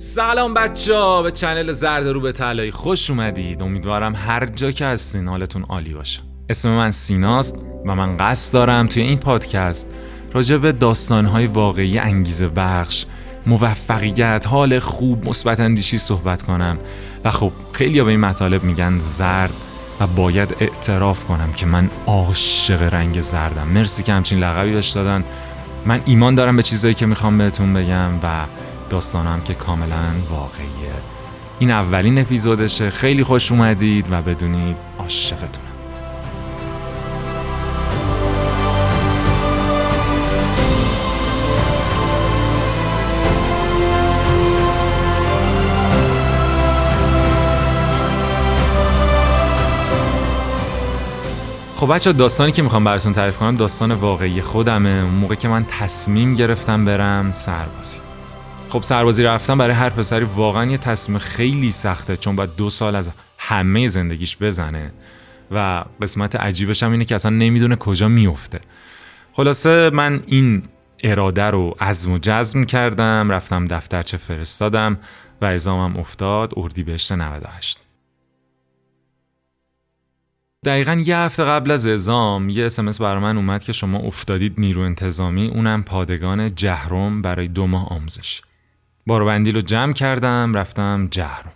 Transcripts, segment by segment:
سلام بچه ها به چنل زرد رو به طلایی خوش اومدید. امیدوارم هر جا که هستین حالتون عالی باشه. اسم من سیناست و من قصد دارم توی این پادکست راجع به داستانهای واقعی انگیزه بخش موفقیت حال خوب مثبت اندیشی صحبت کنم. و خب خیلی به این مطالب میگن زرد و باید اعتراف کنم که من عاشق رنگ زردم. مرسی که همچین لقبی بهش دادن. من ایمان دارم به چیزایی که می‌خوام بهتون بگم و داستانم که کاملا واقعیه. این اولین اپیزودشه. خیلی خوش اومدید و بدونید عاشقتونم. خب بچه داستانی که می‌خوام براتون تعریف کنم داستان واقعی خودمه. اون موقع که من تصمیم گرفتم برم سربازی. خب سربازی رفتن برای هر پسری واقعا یه تصمیم خیلی سخته چون باید دو سال از همه زندگیش بزنه. و قسمت عجیبش هم اینه که اصلا نمی‌دونه کجا میفته خلاصه من این اراده رو عزم و جزم کردم رفتم دفترچه فرستادم و ازامم افتاد اردیبهشت 98 دقیقا یه هفته قبل از ازام یه اسمس برای من اومد که شما افتادید نیرو انتظامی اونم پادگان جهرم برای دو ماه آموزش. بارو بندیل رو جمع کردم رفتم جهرم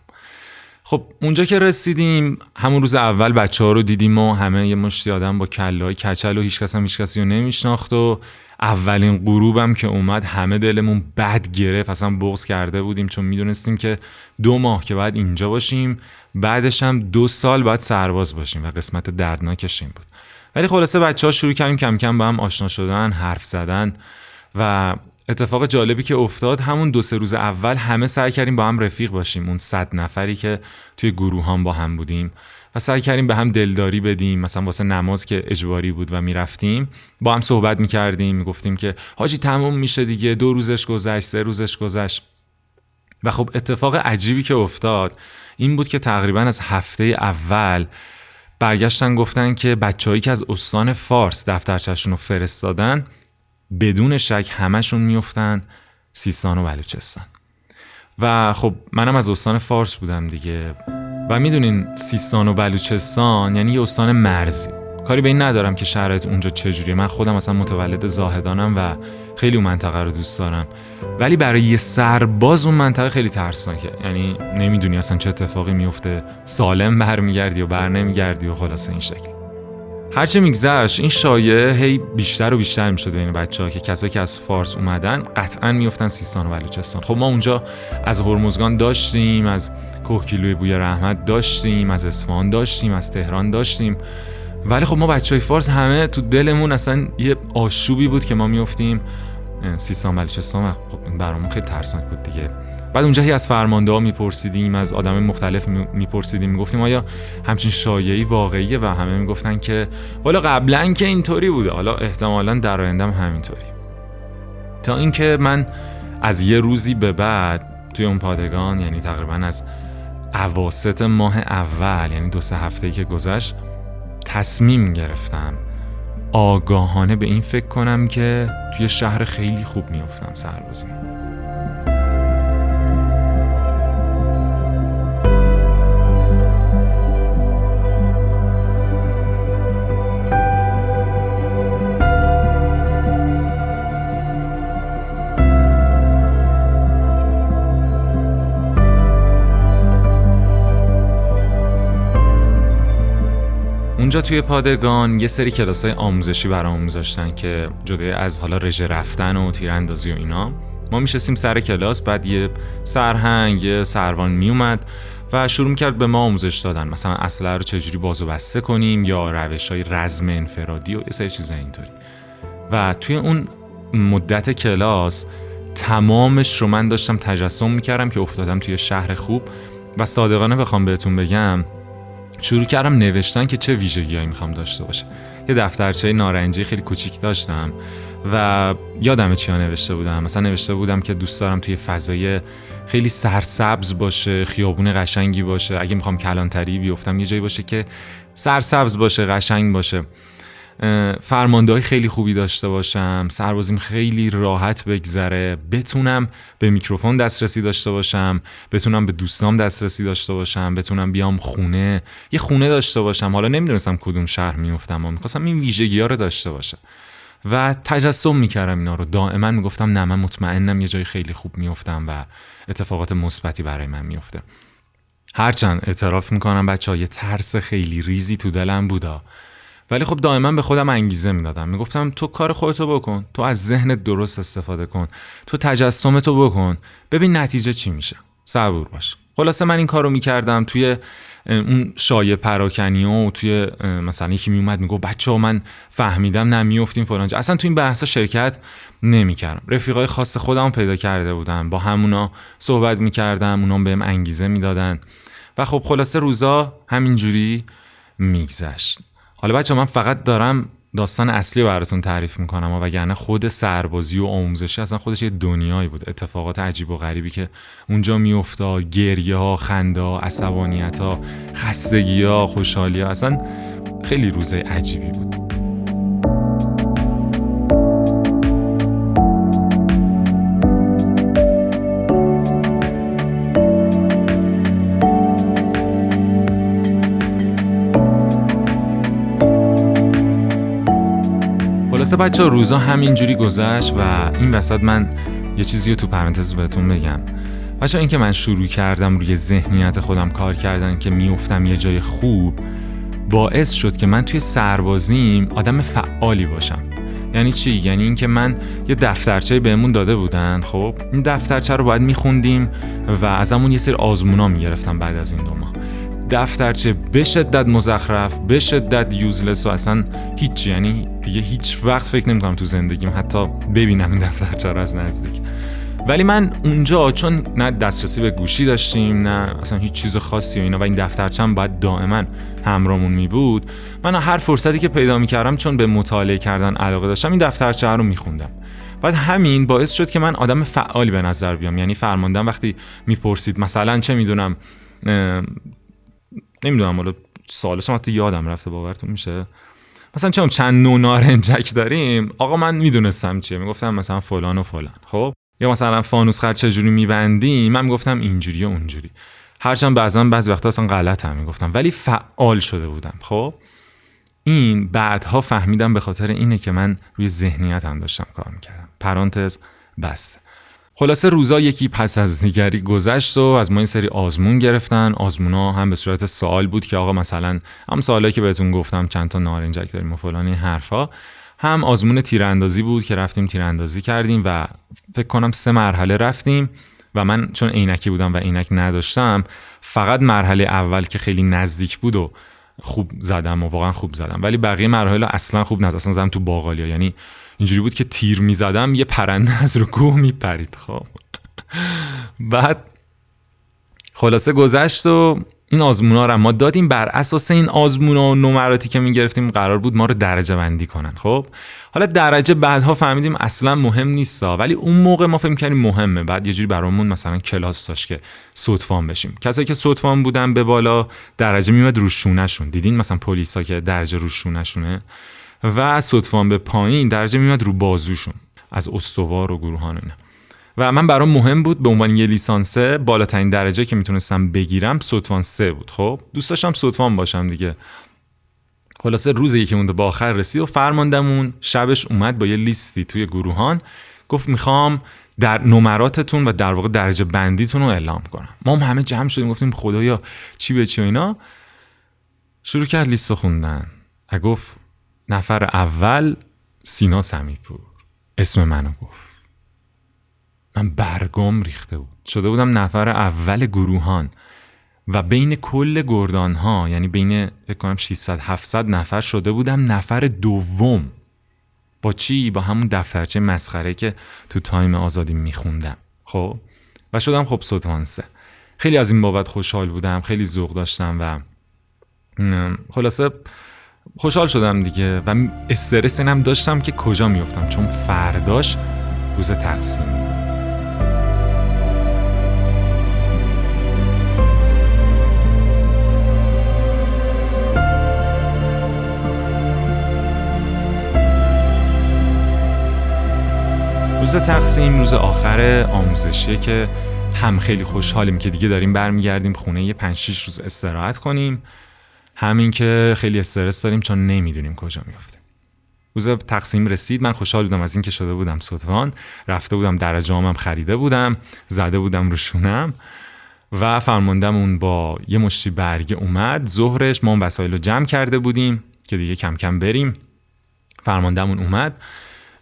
خب اونجا که رسیدیم همون روز اول بچه ها رو دیدیم و همه یه مشتی آدم با کلای کچل و هیچ کس هم هیچ کسی رو نمیشناخت و اولین غروبم که اومد همه دلمون بد گرفت. اصلا بغض کرده بودیم چون می‌دونستیم که دو ماه که بعد اینجا باشیم بعدش هم دو سال بعد سرباز باشیم و قسمت دردناکش این بود. ولی خلاصه بچه ها شروع کردیم کم کم با هم آشنا شدن حرف زدن و اتفاق جالبی که افتاد همون دو سه روز اول همه سعی کردیم با هم رفیق باشیم. اون صد نفری که توی گروه هم با هم بودیم و سعی کردیم به هم دلداری بدیم. مثلا واسه نماز که اجباری بود و می‌رفتیم با هم صحبت می‌کردیم می‌گفتیم که حاجی تموم میشه دیگه دو روزش گذشت سه روزش گذشت. و خب اتفاق عجیبی که افتاد این بود که تقریبا از هفته اول برگشتن گفتن که بچههایی که از استان فارس دفترچهشون رو فرستادن بدون شک همشون میفتن سیستان و بلوچستان. و خب منم از استان فارس بودم دیگه. و می‌دونین سیستان و بلوچستان یعنی یه استان مرزی. کاری به این ندارم که شرایط اونجا چجوریه. من خودم اصلا متولد زاهدانم و خیلی اون منطقه رو دوست دارم. ولی برای یه سرباز اون منطقه خیلی ترسناکه. یعنی نمی‌دونی اصلا چه اتفاقی میفته سالم برمیگردی و بر نمیگردی و خلاصه این شکل. هرچه میگذشت این شایعه هی بیشتر و بیشتر می‌شد بین بچه ها که کسایی که از فارس اومدن قطعا میفتن سیستان و بلوچستان. خب ما اونجا از هرمزگان داشتیم از کوهگیلوی بوی رحمت داشتیم از اصفهان داشتیم از تهران داشتیم. ولی خب ما بچه های فارس همه تو دلمون اصلا یه آشوبی بود که ما میفتیم سیستان بلوچستان خب برامون خیلی ترسناک بود دیگه. بعد اونجا هی از فرمانده ها میپرسیدیم از آدم مختلف میپرسیدیم می‌گفتیم آیا همچین شایعی واقعیه؟ و همه می‌گفتن که والا قبلا که اینطوری بوده. حالا احتمالا در آیندهم همینطوری. تا اینکه من از یه روزی به بعد توی اون پادگان یعنی تقریبا از اواسط ماه اول یعنی دو سه هفته که گذشت تصمیم گرفتم آگاهانه به این فکر کنم که توی شهر خیلی خوب میافتم سربازی. اونجا توی پادگان یه سری کلاس های آموزشی برامون میذاشتن که جدای از حالا رژه رفتن و تیراندازی و اینا. ما میشستیم سر کلاس بعد یه سرهنگ یه سروان میومد و شروع می‌کرد به ما آموزش دادن. مثلا اسلحه رو چجوری باز و بسته کنیم یا روش های رزم انفرادی و یه سری چیزای اینطوری. و توی اون مدت کلاس تمامش رو من داشتم تجسم می‌کردم که افتادم توی شهر خوب. و صادقانه بخوام بهتون بگم شروع کردم نوشتن که چه ویژگیهایی می‌خوام داشته باشه. یه دفترچه نارنجی خیلی کوچیک داشتم و یادم چیا نوشته بودم. مثلا نوشته بودم که دوست دارم توی فضای خیلی سرسبز باشه خیابون قشنگی باشه. اگه می‌خوام کلانتری بیفتم یه جایی باشه که سرسبز باشه قشنگ باشه. فرمانده خیلی خوبی داشته باشم سربازیم خیلی راحت بگذره بتونم به میکروفون دسترسی داشته باشم بتونم به دوستام دسترسی داشته باشم بتونم بیام خونه یه خونه داشته باشم. حالا نمی‌دونستم کدوم شهر میفتم و می‌خواستم این ویژگی ها رو داشته باشه. و تجسم می‌کردم اینا رو. دائما می‌گفتم نه من مطمئنم یه جای خیلی خوب میفتم و اتفاقات مثبتی برای من میفته هرچند اعتراف می‌کنم بچه یه ترس خیلی ریزی تو دلم بودا. ولی خب دائما به خودم انگیزه می‌دادم. می‌گفتم تو کار خودتو بکن تو از ذهنت درست استفاده کن تو تجسمتو بکن. ببین نتیجه چی میشه. صبور باش. خلاصه من این کارو می‌کردم توی اون شایع پراکنی و توی مثلا یکی میومد میگو بچه ها من فهمیدم نمیفتیم فلان جا. اصلا توی این بحثا شرکت نمی‌کردم. رفیقای خاص خودم پیدا کرده بودم. با همونا صحبت می‌کردم اونا بهم انگیزه می‌دادن. و خب خلاصه روزا همینجوری میگذشت. حالا بچه من فقط دارم داستان اصلی رو براتون تعریف می‌کنم و وگرنه خود سربازی و آموزشی اصلا خودش یه دنیایی بود. اتفاقات عجیب و غریبی که اونجا میافتاد گریه ها خنده ها عصبانیت ها خستگی ها خوشحالی ها اصلا خیلی روزای عجیبی بود. خلاصه بچه روزا همینجوری گذشت و این وسط من یه چیزی رو تو پرانتز بهتون بگم. بچه اینکه من شروع کردم روی ذهنیت خودم کار کردن که میفتم یه جای خوب باعث شد که من توی سربازیم آدم فعالی باشم. یعنی چی؟ یعنی اینکه من یه دفترچه بهمون داده بودن. خب این دفترچه رو باید میخوندیم و از همون یه سری آزمونا می‌گرفتم بعد از این دو ماه. دفترچه به شدت مزخرف به شدت یوزلس و اصلا هیچ یعنی دیگه هیچ وقت فکر نمی‌کنم تو زندگیم حتی ببینم این دفترچه رو از نزدیک. ولی من اونجا چون نه دسترسی به گوشی داشتیم نه اصلا هیچ چیز خاصی و اینا و این دفترچه هم باید دائما همرامون می بود من هر فرصتی که پیدا می کردم چون به مطالعه کردن علاقه داشتم این دفترچه رو می خوندم بعد همین باعث شد که من آدم فعالی به نظر بیام. یعنی فرماندم وقتی می‌پرسید مثلا چه می‌دونم نمی‌دونم حالا سالش هم حتی یادم رفته باورتون میشه؟ مثلا چون چند نوع نارنجک داریم آقا من می‌دونستم چیه. می‌گفتم مثلا فلان و فلان خب؟ یا مثلا فانوس خر چجوری میبندیم؟ من می‌گفتم اینجوری و اونجوری. هرچند بعضا بعضی وقتا اصلا غلط هم می‌گفتم. ولی فعال شده بودم خب؟ این بعدها فهمیدم به خاطر اینه که من روی ذهنیت هم داشتم کار می‌کردم. پرانتز بسته خلاصه روزا یکی پس از دیگری گذشت و از ما این سری آزمون گرفتن. آزمونا هم به صورت سوال بود که آقا مثلا هم سوالی که بهتون گفتم چند تا نارنجک داریم و فلان این حرفا هم آزمون تیراندازی بود که رفتیم تیراندازی کردیم و فکر کنم سه مرحله رفتیم و من چون عینکی بودم و عینک نداشتم فقط مرحله اول که خیلی نزدیک بود و خوب زدم و واقعا خوب زدم. ولی بقیه مراحل اصلا خوب نزدم اصلا زدم تو باقالیا. یعنی اینجوری بود که تیر می‌زدم یه پرنده از رو کوه میپرید خب. بعد خلاصه گذشت و این آزمونا رو ما دادیم. بر اساس این آزمونا و نمراتی که می‌گرفتیم قرار بود ما رو درجه بندی کنن خب. حالا درجه بعدها فهمیدیم اصلا مهم نیست ولی اون موقع ما فهم کردیم مهمه. بعد یه جوری برامون مثلا کلاس داشت که صدفان بشیم. کسایی که صدفان بودن به بالا درجه میومد روشونشون دیدین مثلا پلیسا که درجه روشونشونه و صدفان به پایین درجه میاد رو بازوشون از استوار و گروهان اینا. و من برام مهم بود به عنوان یه لیسانسه بالاترین درجه که می‌تونستم بگیرم صدفان سه بود. خب دوست داشتم صدفان باشم دیگه. خلاصه روز یکی مونده با آخر رسید و فرماندمون شبش اومد با یه لیستی توی گروهان. گفت می‌خوام در نمراتتون و در واقع درجه بندیتون رو اعلام کنم. ما هم همه جمع شدیم گفتیم خدایا چی به چی و اینا. شروع کرد لیست خوندن. گفت نفر اول سینا سمیپور. اسم منو گفت. من برگم ریخته بود. شده بودم نفر اول گروهان. و بین کل گردان ها یعنی بین فکر کنم 600 700 نفر شده بودم نفر دوم. با چی؟ با همون دفترچه مسخره که تو تایم آزادی میخوندم. خب؟ و شدم خب سه خیلی از این بابت خوشحال بودم خیلی ذوق داشتم و خلاصه خوشحال شدم دیگه و استرس اینم داشتم که کجا میفتم چون فرداش روز تقسیم. روز تقسیم روز آخر آموزشیه که هم خیلی خوشحالیم که دیگه داریم برمیگردیم خونه یه 5 6 روز استراحت کنیم. همین که خیلی استرس داریم چون نمی‌دونیم کجا میافتیم. روز تقسیم رسید من خوشحال بودم از اینکه شده بودم صدوان رفته بودم درجامم خریده بودم زده بودم رو شونم و فرماندمون با یه مشتی برگه اومد. ظهرش ما وسایل رو جمع کرده بودیم که دیگه کم کم بریم. فرماندهمون اومد.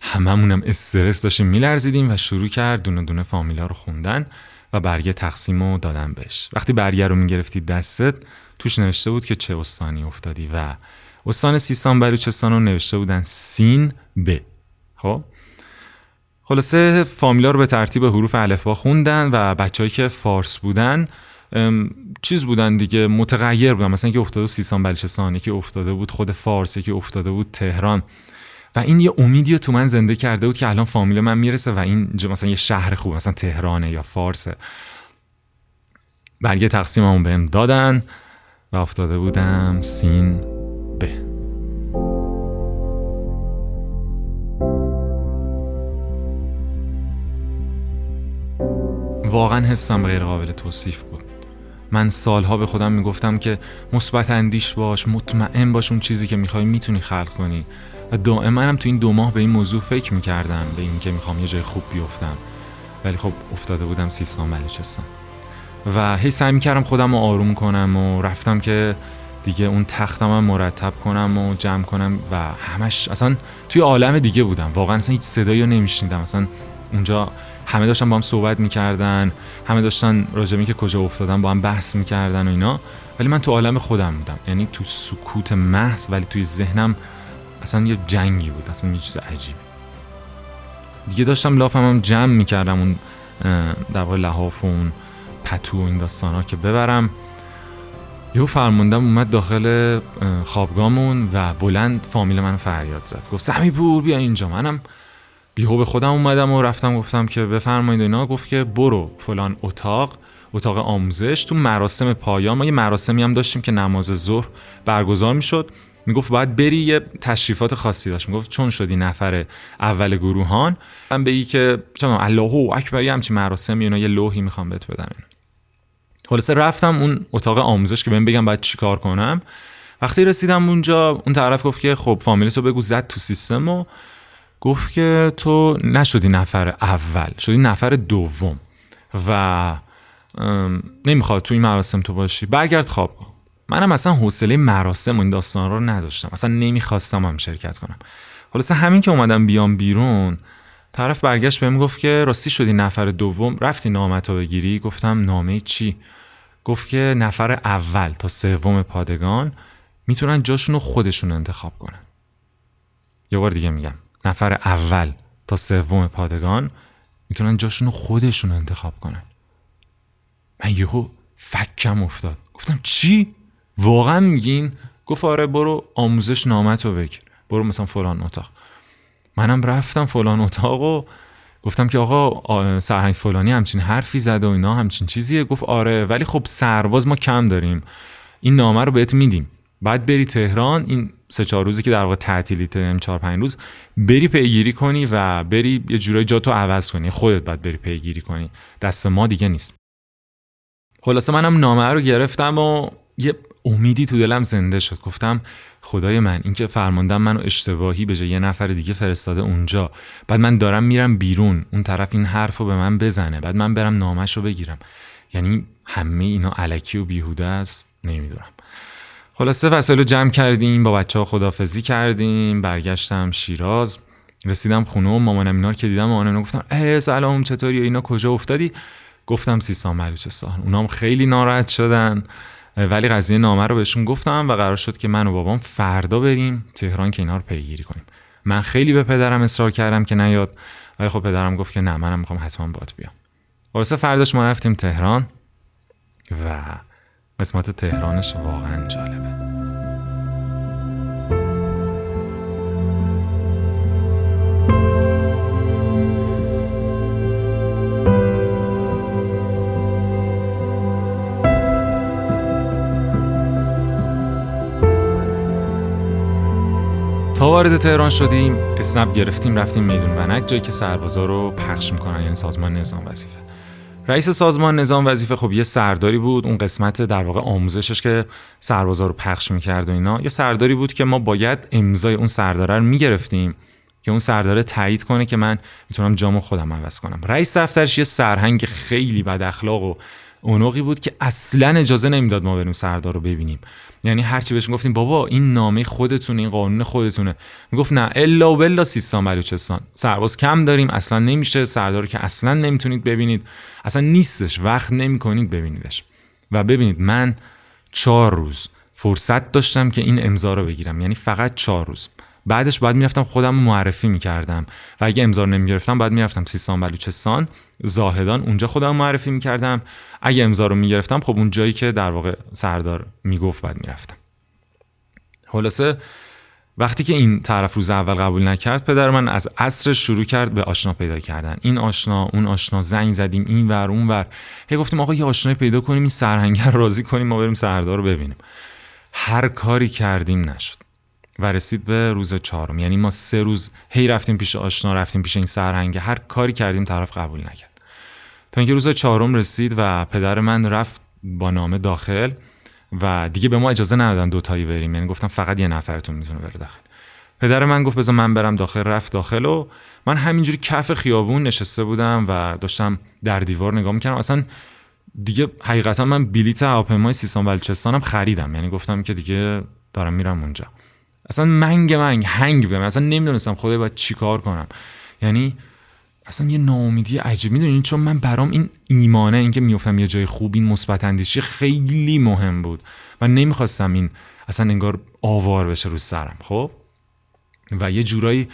هممونم استرس داشتیم میلرزیدیم و شروع کرد دونه دونه فامیلا رو خوندن و برگه تقسیم رو دادن بهش. وقتی برگه رو می‌گرفتی دستت توش نوشته بود که چه استانی افتادی و استان سیستان بلوچستان رو نوشته بودن سین ب. خب؟ خلاصه فامیلا رو به ترتیب حروف الفبا خوندن و بچههایی که فارس بودن چیز بودن دیگه متغیر بودن. مثلا که افتاده بود سیستان بلوچستان که افتاده بود خود فارس که افتاده بود تهران. و این یه امیدی تو من زنده کرده بود که الان فامیل من می‌رسه و این مثلا یه شهر خوب مثلا تهرانه یا فارسه. برگه تقسیممون بهم دادن. و افتاده بودم سین به. واقعا حسم غیر قابل توصیف بود. من سالها به خودم می‌گفتم که مثبت اندیش باش مطمئن باش اون چیزی که می‌خوای می‌تونی خلق کنی. و دائما هم تو این دو ماه به این موضوع فکر می‌کردم به اینکه می‌خوام یه جای خوب بیفتم. ولی خب افتاده بودم سیستان بلوچستان. و هی سعی می‌کردم خودم رو آروم کنم و رفتم که دیگه اون تختم هم مرتب کنم و جمع کنم و همش اصلا توی عالم دیگه بودم. واقعا اصلا هیچ صدایی رو نمیشنیدم. اصلا اونجا همه داشتن با هم صحبت می‌کردن همه داشتن راجبی که کجا افتادن با هم بحث می‌کردن و اینا. ولی من تو عالم خودم بودم. یعنی تو سکوت محض ولی توی ذهنم اصلا یه جنگی بود. اصلا یه چیز عجیبی دیگه داشتم لافم هم جمع می‌کردم اون در واقع لحاف و اون پتو و این داستان ها که ببرم. یهو فرموندم اومد داخل خوابگامون و بلند فامیل من فریاد زد. گفت سمی پور بیا اینجا. منم بیهو به خودم اومدم و رفتم گفتم که بفرمایید اینا. گفت که برو فلان اتاق اتاق آموزش تو مراسم پایان. ما یه مراسمی هم داشتیم که نماز ظهر برگزار می‌شد. می‌گفت باید بری یه تشریفات خاصی داشت. می‌گفت چون شدی نفر اول گروهان. من بگی که چون الله اکبر یه همچین مراسمی اینا یه لوحی می‌خوام بهت بدم. خلاصه رفتم اون اتاق آموزش که بهم بگم باید چیکار کنم. وقتی رسیدم اونجا اون طرف گفت که خب فامیلی بگو زد تو سیستم و گفت که تو نشدی نفر اول شدی نفر دوم و نمی‌خواد تو این مراسم تو باشی. برگرد خواب کن. منم اصلا حوصله مراسم و این داستان رو نداشتم. اصلا نمی‌خواستم هم شرکت کنم. خلاصه همین که اومدم بیام بیرون طرف برگشت بهم گفت که راستی شدی نفر دوم رفتی نامتو بگیری؟ گفتم نامه چی؟ گفت که نفر اول تا سوم پادگان می‌تونن جاشون رو خودشون انتخاب کنن. یه بار دیگه میگم نفر اول تا سوم پادگان می‌تونن جاشون رو خودشون انتخاب کنن. من یهو فکم افتاد. گفتم چی؟ واقعا میگین؟ گفت آره برو آموزش نامت رو بگیر. برو مثلا فلان اتاق. منم رفتم فلان اتاق و گفتم که آقا سرهنگ فلانی همچین حرفی زد و اینا همچین چیزیه. گفت آره ولی خب سرباز ما کم داریم. این نامه رو بهت میدیم. بعد بری تهران این سه چهار روزی که در واقع تعطیلیت ام چهار پنج روز بری پیگیری کنی و بری یه جورایی جاتو عوض کنی. خودت باید بری پیگیری کنی. دست ما دیگه نیست. خلاصه منم نامه رو گرفتم و یه امیدی تو دلم زنده شد. گفتم خدای من اینکه فرماندم منو اشتباهی به جای یه نفر دیگه فرستاده اونجا. بعد من دارم میرم بیرون. اون طرف این حرف رو به من بزنه. بعد من برم نامش رو بگیرم. یعنی همه اینا علکی و بیهوده است. نمی‌دونم. خلاصه وسایل رو جمع کردیم با بچه ها خدافزی کردیم برگشتم شیراز. رسیدم خونه و مامانم اینا که دیدم مامانم گفتم اه سلام چطوری؟ اینا کجا افتادی؟ گفتم سیستان بلوچستان اونام خیلی ناراحت شدن. ولی قضیه نامه رو بهشون گفتم و قرار شد که من و بابام فردا بریم تهران که اینا رو پیگیری کنیم. من خیلی به پدرم اصرار کردم که نیاد ولی خب پدرم گفت که نه منم می‌خوام حتما باد بیام. خلاصه فرداش ما رفتیم تهران و قسمت تهرانش واقعا جالبه. وارد تهران شدیم اسنپ گرفتیم رفتیم میدون ونک جایی که سربازا رو پخش می‌کنن یعنی سازمان نظام وظیفه. رئیس سازمان نظام وظیفه خب یه سرداری بود اون قسمت در واقع آموزشش که سربازا رو پخش می‌کرد و اینا یه سرداری بود که ما باید امضای اون سرداره رو می‌گرفتیم که اون سرداره تایید کنه که من می‌تونم جامو خودم عوض کنم. رئیس دفترش یه سرهنگ خیلی بد اخلاق و اونوقی بود که اصلا اجازه نمی‌داد ما بریم سردار رو ببینیم. یعنی هرچی بهش گفتیم بابا این نامه خودتونه این قانون خودتونه. می‌گفت نه الا و بلا سیستان بلوچستان. سرباز کم داریم اصلا نمیشه. سردار که اصلا نمی‌تونید ببینید. اصلا نیستش وقت نمی‌کنید ببینیدش. و ببینید من چهار روز فرصت داشتم که این امضا رو بگیرم. یعنی فقط چهار روز. بعدش باید می‌رفتم خودم معرفی می‌کردم. و اگه امضا نمی‌گرفتم باید می‌رفتم سیستان بلوچستان زاهدان اونجا خودم معرفی می‌کردم. اگه امضا رو می‌گرفتم خب اون جایی که در واقع سردار می‌گفت بعد می‌رفتم. خلاصه وقتی که این طرف روز اول قبول نکرد پدر من از عصر شروع کرد به آشنا پیدا کردن. این آشنا اون آشنا زنگ زدیم این ور اون ور. هی گفتیم آقا یه آشنایی پیدا کنیم این سرهنگر راضی کنیم ما بریم سردار رو ببینیم. هر کاری کردیم نشد. و رسید به روز چهارم. یعنی ما سه روز هی رفتیم پیش آشنا رفتیم پیش این سرهنگ. هر کاری کردیم طرف قبول نکرد. تا اینکه روز چهارم رسید و پدر من رفت با نامه داخل و دیگه به ما اجازه ندادن دوتایی بریم. یعنی گفتم فقط یه نفرتون می‌تونه بره داخل. پدر من گفت بذار من برم داخل. رفت داخل و من همینجوری کف خیابون نشسته بودم و داشتم در دیوار نگاه می‌کردم. اصلا دیگه حقیقتا من بلیت هواپیمای سیستان بلوچستانم خریدم. یعنی گفتم که دیگه دارم میرم اونجا. اصلا منگ منگ هنگ بودم. اصلا نمی‌دونستم خدای باید چیکار کنم. یعنی اصلا یه ناامیدی عجیب. می‌دونین چون من برام این ایمانه اینکه میفتم یه جای خوب این مثبت اندیشی خیلی مهم بود. و نمی‌خواستم این اصلا انگار آوار بشه رو سرم خب؟ و یه جورایی.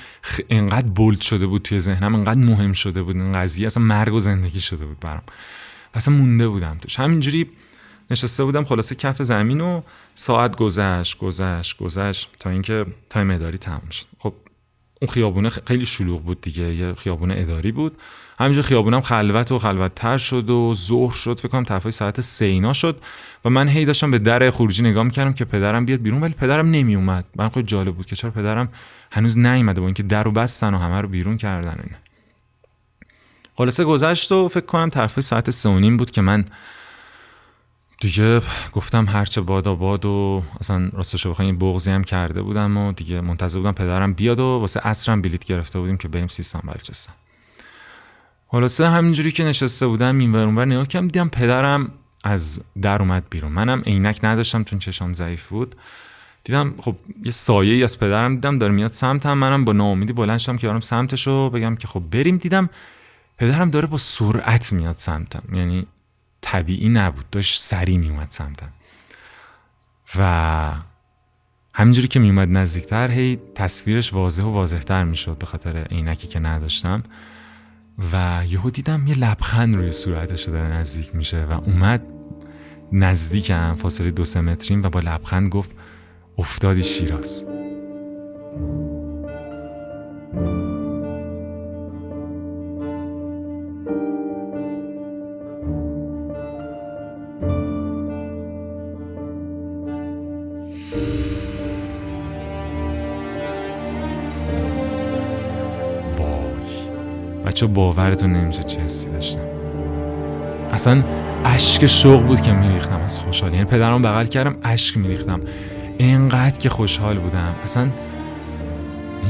انقدر bold شده بود توی ذهنم انقدر مهم شده بود این قضیه. اصلا مرگ و زندگی شده بود برام. اصلا مونده بودم توش. همینجوری نشسته بودم خلاصه کف زمین و ساعت گذشت گذشت گذشت تا اینکه time اداری تموم شد. خب اون خیابونه خیلی شلوغ بود دیگه یه خیابونه اداری بود. همینجا خیابونم خلوت و خلوت تر شد و ظهر شد فکر کنم طرفای ساعت سینا شد و من هی داشتم به در خروجی نگاه می‌کردم که پدرم بیاد بیرون ولی پدرم نمی اومد من خیلی جالب بود که چرا پدرم هنوز نیومده با اینکه در رو بستن و همه رو بیرون کردن اینه خلاصه گذشت و فکر کنم طرفای ساعت سه بود که من دیگه گفتم هرچه بادا باد و اصلا راستش بخوایم بغضی هم کرده بودم و دیگه منتظر بودم پدرم بیاد و واسه عصرم بلیت گرفته بودیم که بریم سیستان بلوچستان خلاصه همینجوری که نشسته بودم این ور نگاه دیدم پدرم از در اومد بیرون. منم عینک نداشتم چون چشام ضعیف بود. دیدم خب یه سایه ای از پدرم دیدم داره میاد سمتم. منم با ناامیدی بلند شدم که برم سمتشو بگم که خب بریم. دیدم پدرم داره با سرعت میاد سمتم. یعنی طبیعی نبود. داشت سری میومد سمتم. و همینجوری که میومد نزدیکتر هی تصویرش واضح و واضحتر می‌شد به خاطر عینکی که نداشتم. و یهو دیدم یه لبخند روی صورتش داره نزدیک میشه و اومد نزدیکم فاصله دو سه متریم و با لبخند گفت افتادی شیراز. بچه باورتون نمیشه چه حسی داشتم. اصلا اشک شوق بود که میریختم از خوشحالی یعنی پدرم بغل کردم اشک میریختم. اینقدر که خوشحال بودم. اصلا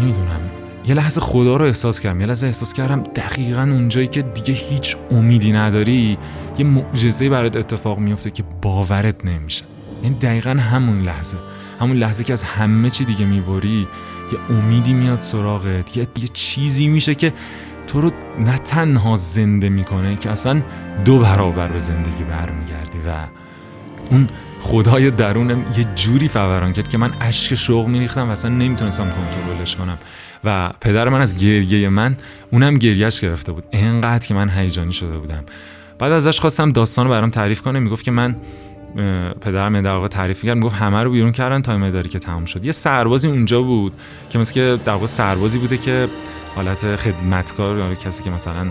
نمی‌دونم. یه لحظه خدا رو احساس کردم. یه لحظه احساس کردم دقیقا اونجایی که دیگه هیچ امیدی نداری یه معجزه برات اتفاق میفته که باورت نمیشه. یعنی دقیقا همون لحظه. همون لحظه که از همه چی دیگه می‌بری یه امیدی میاد سراغت. یه چیزی میشه که تو رو نه تنها زنده می‌کنه که اصلا دو برابر به زندگی برمیگردی و اون خدای درونم یه جوری فوران کرد که من اشک شوق میریختم و اصلا نمی‌تونستم کنترلش کنم. و پدر من از گریه من اونم گریهش گرفته بود. اینقدر که من هیجانی شده بودم. بعد ازش خواستم داستان رو برام تعریف کنه. می‌گفت که من پدرم در واقع تعریف کرد می‌گفت همه رو بیرون کردن تا مداری که تموم شد. یه سربازی اونجا بود که مثل که در واقع سربازی بوده که حالت خدمتکار یا کسی که مثلا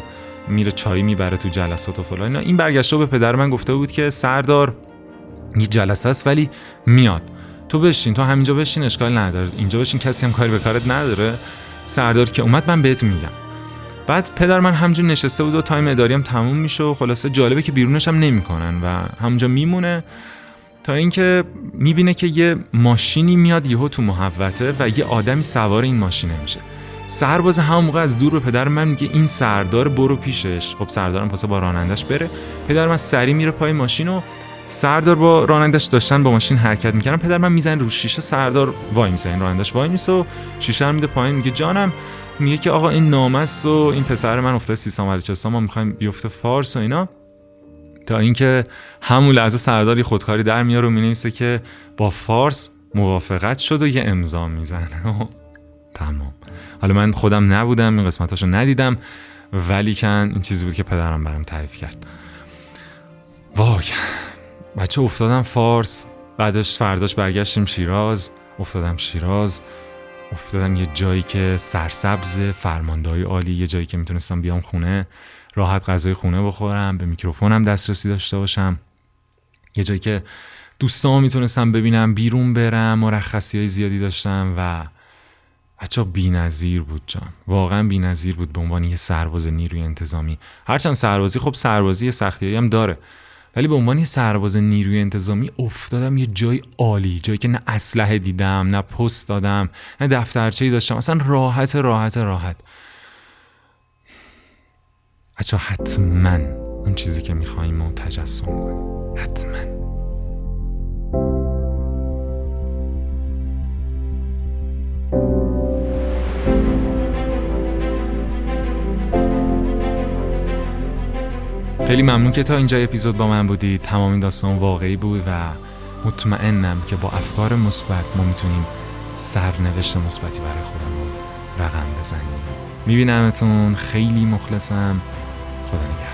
میره چای می‌بره تو جلسات و فلان این برگشته به پدر من گفته بود که سردار یه جلسه است ولی میاد. تو بشین تو همینجا بشین اشکال نداره. اینجا بشین کسی هم کاری به کارت نداره. سردار که اومد من بهت میگم. بعد پدر من همجور نشسته بود و تایم اداری هم تموم میشه و خلاصه جالبه که بیرونش هم نمی‌کنن و همونجا میمونه تا اینکه می‌بینه که یه ماشینی میاد یهو تو محوته و یه آدمی سوار این ماشینه میشه. سرباز همون موقع از دور به پدر من میگه این سردار برو پیشش. خب سردارم پاسه با رانندش بره. پدر من سری میره پای ماشین و سردار با رانندش داشتن با ماشین حرکت می‌کردن. پدر من می‌زنه رو شیشه سردار وای میسه این رانندش وای میسه و شیشه میده پایین. میگه جانم میگه که آقا این نامست و این پسر من افتاده سیستان بلوچستان ما می‌خوایم بیفته فارس و اینا. تا اینکه همون لحظه سرداری خودکاری در میاره و می‌نویسه که با فارس موافقت شد و یه امضا می‌زنه. تمام. حالا من خودم نبودم این قسمتاشو ندیدم ولی کن این چیزی بود که پدرم برام تعریف کرد. وای بچه افتادم فارس بعدش فرداش برگشتیم شیراز افتادم شیراز افتادم یه جایی که سرسبز فرماندهای عالی یه جایی که می‌تونستم بیام خونه راحت غذای خونه بخورم به میکروفونم دسترسی داشته باشم. یه جایی که دوستان می‌تونستم ببینم بیرون برم مرخصی های زیادی داشتم و بچه بی نظیر بود جان. واقعا بی نظیر بود به عنوان یه سرباز نیروی انتظامی. هرچند سربازی خب سربازی سختی هم داره. ولی به عنوان یه سرباز نیروی انتظامی افتادم یه جای عالی جایی که نه اسلحه دیدم نه پست دادم نه دفترچه داشتم. اصلا راحت راحت راحت. بچه حتما اون چیزی که میخواییم و تجسم کنیم. حتما. خیلی ممنون که تا اینجا اپیزود با من بودید. تمام این داستان واقعی بود و مطمئنم که با افکار مثبت ما می‌تونیم سرنوشت مثبتی برای خودمون رقم بزنیم. میبینمتون. خیلی مخلصم. خدا نگهدار.